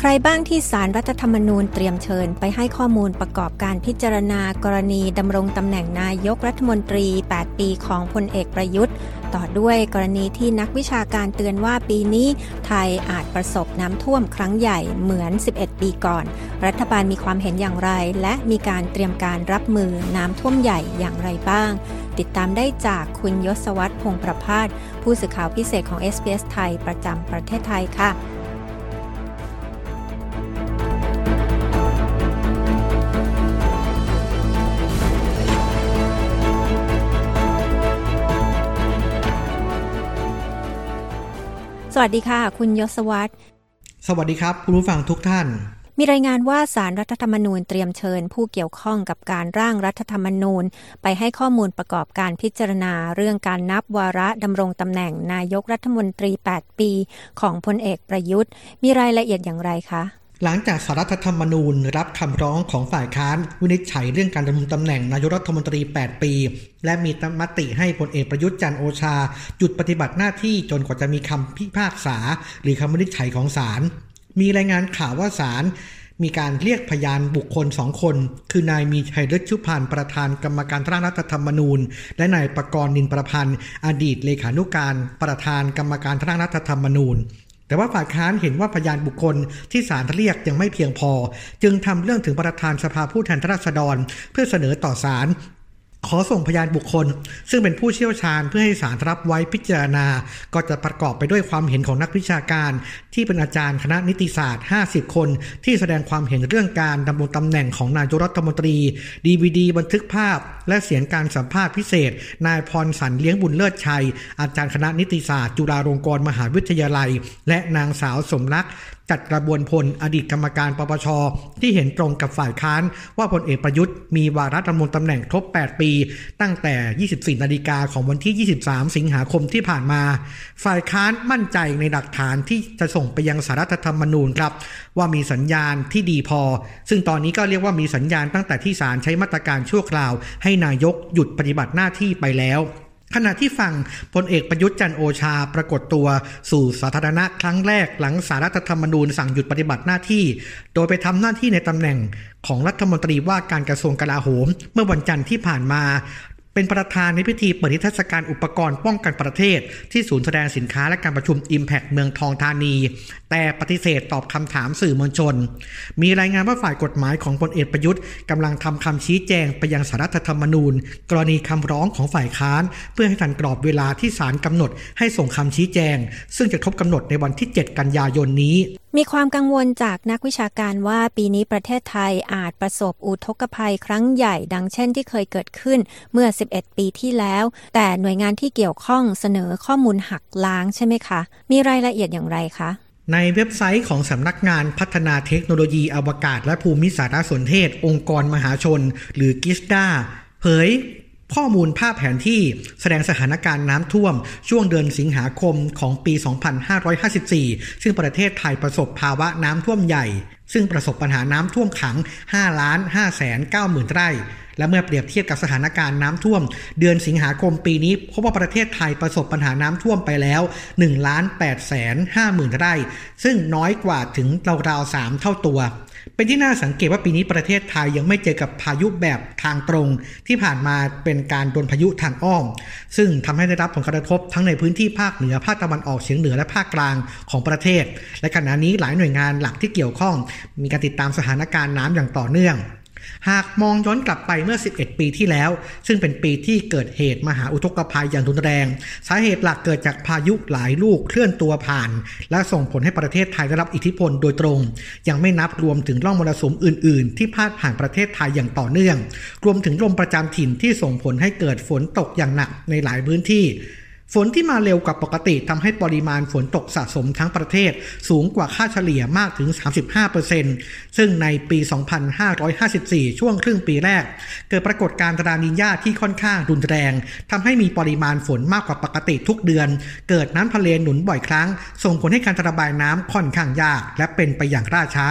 ใครบ้างที่สารรัฐธรรมนูญเตรียมเชิญไปให้ข้อมูลประกอบการพิจารณากรณีดำรงตำแหน่งนายกรัฐมนตรี 8 ปีของพลเอกประยุทธ์ ต่อด้วยกรณีที่นักวิชาการเตือนว่าปีนี้ไทยอาจประสบน้ำท่วมครั้งใหญ่เหมือน 11 ปีก่อน รัฐบาลมีความเห็นอย่างไร และมีการเตรียมการรับมือน้ำท่วมใหญ่อย่างไรบ้าง ติดตามได้จากคุณยศวัตรพงประพาสผู้สื่อข่าวพิเศษของ SBS ไทยประจำประเทศไทยค่ะ วัสดีค่ะ คุณยศวัตรสวัสดีครับ คุณผู้ฟังทุกท่าน มีรายงานว่าสารรัฐธรรมนูญเตรียมเชิญ ผู้เกี่ยวข้องกับการร่างรัฐธรรมนูญ ไปให้ข้อมูลประกอบการพิจารณา เรื่องการนับวาระดำรงตำแหน่งนายกรัฐมนตรี 8 ปี ของพลเอกประยุทธ์ มีรายละเอียดอย่างไรคะ หลังจากสารรัฐธรรมนูญรับคำร้องของฝ่ายค้านวินิจฉัยเรื่องการดำรงตำแหน่งนายกรัฐมนตรี 8 ปี และมีมติให้พลเอกประยุทธ์จันโอชา หยุดปฏิบัติหน้าที่จนกว่าจะมีคำพิพากษา หรือคำวินิจฉัยของศาลมีรายงานข่าวว่าศาลมีการเรียกพยานบุคคลสองคน คือนายมีชัยฤทธิชุพันธ์ประธานกรรมการร่างรัฐธรรมนูญ และนายประกรณ์นินประพันธ์ อดีตเลขานุการประธานกรรมการร่างรัฐธรรมนูญ แต่ว่าฝ่ายค้านเห็นว่าพยานบุคคลที่ศาลเรียกยังไม่เพียงพอ จึงทำเรื่องถึงประธานสภาผู้แทนราษฎร เพื่อเสนอต่อศาล ขอส่งพยานบุคคล ซึ่งเป็นผู้เชี่ยวชาญเพื่อให้ศาลรับไว้พิจารณา ก็จะประกอบไปด้วยความเห็นของนักวิชาการ ที่เป็นอาจารย์คณะนิติศาสตร์ 50 คน ที่แสดงความเห็นเรื่องการดำรงตำแหน่งของนายกรัฐมนตรีดีวดีบันทึกภาพ และเสียงการสัมภาษณ์พิเศษ นายพรสันเลี้ยงบุญเลิศชัย อาจารย์คณะนิติศาสตร์ จุฬาลงกรณ์มหาวิทยาลัย และนางสาวสมรักจัดกระบวนพลอดีตกรรมการปปชที่เห็นตรงกับฝ่ายค้าน ว่าพลเอกประยุทธ์มีวาระดำรงตำแหน่งครบ 8 ปีตั้งแต่ 24 นาฬิกาของวันที่ 23 สิงหาคมที่ผ่านมา ฝ่ายค้านมั่นใจในหลักฐานที่จะส่งไปยังสารรัฐธรรมนูญครับ ว่ามีสัญญาณที่ดีพอ ซึ่งตอนนี้ก็เรียกว่ามีสัญญาณตั้งแต่ที่ศาลใช้มาตรการชั่วคราว ให้นายกหยุดปฏิบัติหน้าที่ไปแล้ว ขณะที่ฝั่งพลเอกประยุทธ์จันโอชาปรากฏตัวสู่สาธารณะครั้งแรกหลังสารรัฐธรรมนูญสั่งหยุดปฏิบัติหน้าที่ โดยไปทำหน้าที่ในตำแหน่งของรัฐมนตรีว่าการกระทรวงกลาโหม เมื่อวันจันทร์ที่ผ่านมา เป็นประธานในพิธีเปิดนิทรรศการอุปกรณ์ป้องกันประเทศ ที่ศูนย์แสดงสินค้าและการประชุม Impact เมืองทองธานี แต่ปฏิเสธตอบคำถามสื่อมวลชน มีรายงานว่าฝ่ายกฎหมายของพลเอกประยุทธ์กำลังทำคำชี้แจงไปยังสารรัฐธรรมนูญ กรณีคำร้องของฝ่ายค้าน เพื่อให้ทันกรอบเวลาที่ศาลกำหนดให้ส่งคำชี้แจง ซึ่งจะครบกำหนดในวันที่ 7 กันยายนนี้มีความกังวลจากนักวิชาการว่าปีนี้ประเทศไทยอาจประสบอุทกภัยครั้งใหญ่ดังเช่นที่เคยเกิดขึ้นเมื่อ 11 ปีที่แล้ว แต่หน่วยงานที่เกี่ยวข้องเสนอข้อมูลหักล้างใช่ไหมคะ มีรายละเอียดอย่างไรคะในเว็บไซต์ของสำนักงานพัฒนาเทคโนโลยีอวกาศและภูมิสารสนเทศ องค์กรมหาชน หรือกิสดาเผย ข้อมูลภาพแผนที่แสดงสถานการณ์น้ำท่วม ช่วงเดือนสิงหาคมของปี 2554 ซึ่งประเทศไทยประสบภาวะน้ำท่วมใหญ่ ซึ่งประสบปัญหาน้ำท่วมขัง 5 ล้าน5แสน9หมื่นไร่ และเมื่อเปรียบเทียบกับสถานการณ์น้ำท่วม เดือนสิงหาคมปีนี้พบว่าประเทศไทยประสบปัญหาน้ำท่วมไปแล้ว1ล้าน8แสน5หมื่นไร่ ซึ่งน้อยกว่าถึงราวๆ3เท่าตัวเป็นที่น่าสังเกตว่าปีนี้ประเทศไทยยังไม่เจอกับพายุแบบทางตรง ที่ผ่านมาเป็นการโดนพายุทางอ้อม ซึ่งทำให้ได้รับผลกระทบทั้งในพื้นที่ภาคเหนือภาคตะวันออกเฉียงเหนือและภาคกลางของประเทศ และขณะนี้หลายหน่วยงานหลักที่เกี่ยวข้อง มีการติดตามสถานการณ์น้ำอย่างต่อเนื่อง หากมองย้อนกลับไปเมื่อ 11 ปีที่แล้ว ซึ่งเป็นปีที่เกิดเหตุมหาอุทกภัยอย่างรุนแรง สาเหตุหลักเกิดจากพายุหลายลูกเคลื่อนตัวผ่าน และส่งผลให้ประเทศไทยได้รับอิทธิพลโดยตรง ยังไม่นับรวมถึงร่องมรสุมอื่น ๆ ที่พาดผ่านประเทศไทยอย่างต่อเนื่อง รวมถึงลมประจำถิ่นที่ส่งผลให้เกิดฝนตกอย่างหนักในหลายพื้นที่ ฝนที่มาเร็วกว่าปกติทำให้ปริมาณฝนตกสะสมทั้งประเทศสูงกว่าค่าเฉลี่ยมากถึง 35%ซึ่งในปี 2554 ช่วงครึ่งปีแรก เกิดปรากฏการณ์รานินญาที่ค่อนข้างรุนแรงทำให้มีปริมาณฝนมากกว่าปกติทุกเดือน เกิดน้ำทะเลหนุนบ่อยครั้ง ส่งผลให้การระบายน้ำค่อนข้างยาก และเป็นไปอย่างล่าช้า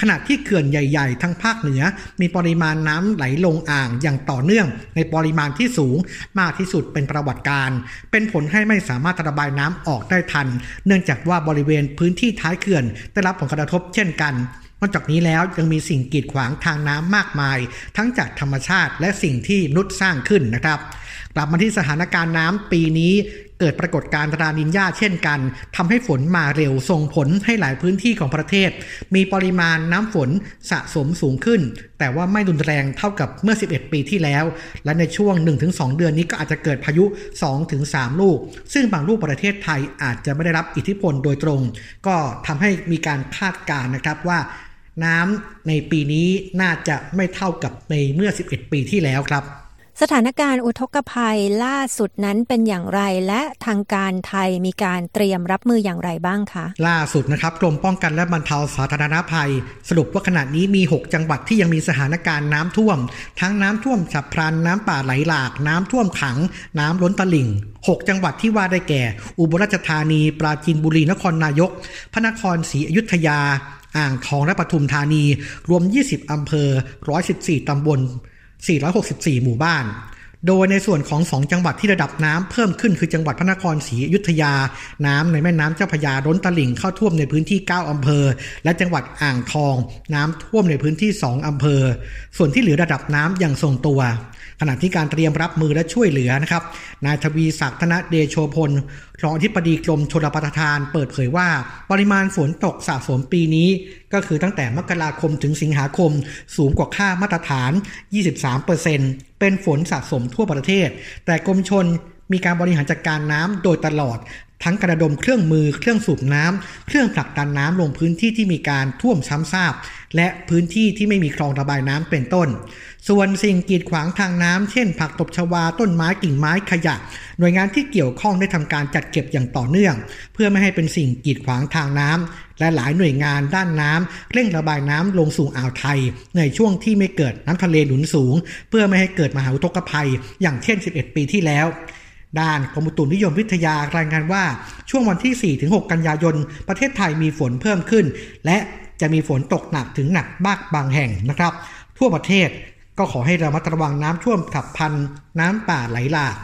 ขณะที่เขื่อนใหญ่ ๆ ทั้งภาคเหนือ มีปริมาณน้ำไหลลงอ่างอย่างต่อเนื่อง ในปริมาณที่สูงมากที่สุดเป็นประวัติการเป็นผลให้ไม่สามารถระบายน้ำออกได้ทัน เนื่องจากว่าบริเวณพื้นที่ท้ายเขื่อน ได้รับผลกระทบเช่นกันนอกจากนี้แล้วยังมีสิ่งกีดขวางทางน้ำมากมาย ทั้งจากธรรมชาติและสิ่งที่มนุษย์สร้างขึ้นนะครับ กลับมาที่สถานการณ์น้ำปีนี้ เกิดปรากฏการณ์รานินญาเช่นกันทำให้ฝนมาเร็วส่งผลให้หลายพื้นที่ของประเทศ มีปริมาณน้ำฝนสะสมสูงขึ้น แต่ว่าไม่รุนแรงเท่ากับเมื่อ 11 ปีที่แล้ว และในช่วง 1-2 เดือนนี้ก็อาจจะเกิดพายุ 2-3 ลูก ซึ่งบางลูกประเทศไทยอาจจะไม่ได้รับอิทธิพลโดยตรง ก็ทำให้มีการคาดการณ์นะครับว่าน้ำในปีนี้น่าจะไม่เท่ากับในเมื่อ 11 ปีที่แล้วครับ สถานการณ์อุทกภัยล่าสุดนั้นเป็นอย่างไร และทางการไทยมีการเตรียมรับมืออย่างไรบ้างคะ ล่าสุดนะครับกรมป้องกันและบรรเทาสาธารณภัย สรุปว่าขณะนี้มี 6 จังหวัดที่ยังมีสถานการณ์น้ำท่วม ทั้งน้ำท่วมฉับพลันน้ำป่าไหลหลาก น้ำท่วมขัง น้ำล้นตลิ่ง 6 จังหวัดที่ว่าได้แก่ อุบลราชธานี ปราจีนบุรีนครนายก พระนครศรีอยุธยา อ่างทองและปทุมธานี รวม 20 อำเภอ 114 ตำบล 464 หมู่บ้าน โดยในส่วนของ 2 จังหวัดที่ระดับน้ำเพิ่มขึ้นคือจังหวัดพระนครศรีอยุธยา น้ำในแม่น้ำเจ้าพยาล้นตลิ่งเข้าท่วมในพื้นที่ 9อำเภอ และจังหวัดอ่างทอง น้ำท่วมในพื้นที่ 2อำเภอ ส่วนที่เหลือระดับน้ำยังทรงตัว ขณะที่การเตรียมรับมือและช่วยเหลือนะครับนายทวีศักดิ์ธนเดโชพลรองอธิบดีกรมชลประทาน เปิดเผยว่า ปริมาณฝนตกสะสมปีนี้ ก็คือตั้งแต่มกราคมถึงสิงหาคม สูงกว่าค่ามาตรฐาน 23%เป็นฝนสะสมทั่วประเทศ แต่กรมชนมีการบริหารจัดการน้ำโดยตลอด ทั้งกระดมเครื่องมือเครื่องสูบน้ำเครื่องผลักดันน้ำลงพื้นที่ที่มีการท่วมซ้ำซากและพื้นที่ที่ไม่มีคลองระบายน้ำเป็นต้น ส่วนสิ่งกีดขวางทางน้ำเช่น ผักตบชวาต้นไม้กิ่งไม้ขยะ หน่วยงานที่เกี่ยวข้องได้ทำการจัดเก็บอย่างต่อเนื่อง เพื่อไม่ให้เป็นสิ่งกีดขวางทางน้ำและหลายหน่วยงานด้านน้ำเร่งระบายน้ำลงสู่อ่าวไทย ในช่วงที่ไม่เกิดน้ำทะเลหนุนสูง เพื่อไม่ให้เกิดมหาอุทกภัย อย่างเช่น 11 ปีที่แล้วด้านกรมอุตุนิยมวิทยารายงานว่าช่วงวันที่ 4-6 กันยายน ประเทศไทยมีฝนเพิ่มขึ้น และจะมีฝนตกหนักถึงหนักมากบางแห่งนะครับ ทั่วประเทศ ก็ขอให้ระมัดระวังน้ำท่วมฉับพลันน้ำป่าไหลหลาก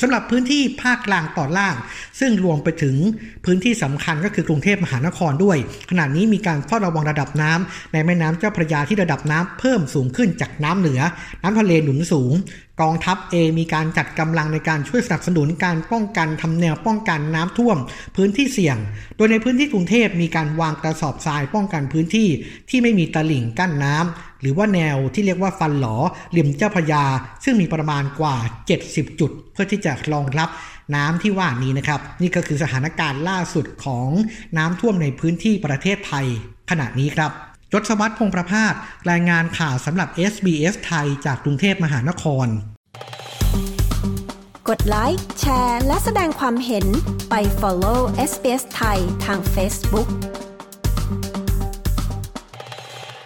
สำหรับพื้นที่ภาคกลางตอนล่าง ซึ่งรวมไปถึงพื้นที่สำคัญก็คือกรุงเทพมหานครด้วย ขณะนี้มีการเฝ้าระวังระดับน้ำในแม่น้ำเจ้าพระยาที่ระดับน้ำเพิ่มสูงขึ้นจากน้ำเหนือ น้ำทะเลหนุนสูง กองทัพเองมีการจัดกำลังในการช่วยสนับสนุนการป้องกันทำแนวป้องกันน้ำท่วม พื้นที่เสี่ยง โดยในพื้นที่กรุงเทพมีการวางกระสอบทรายป้องกันพื้นที่ที่ไม่มีตลิ่งกั้นน้ำหรือว่าแนวที่เรียกว่าฟันหลอริมเจ้าพยา ซึ่งมีประมาณกว่า 70 จุด เพื่อที่จะรองรับน้ำที่ว่านี้นะครับ นี่ก็คือสถานการณ์ล่าสุดของน้ำท่วมในพื้นที่ประเทศไทยขณะนี้ครับ ยศวัตรพงประภาสรายงานข่าวสำหรับ SBS ไทยจากกรุงเทพมหานคร กดไลค์ แชร์ และแสดงความเห็นไป follow SBS ไทยทาง Facebook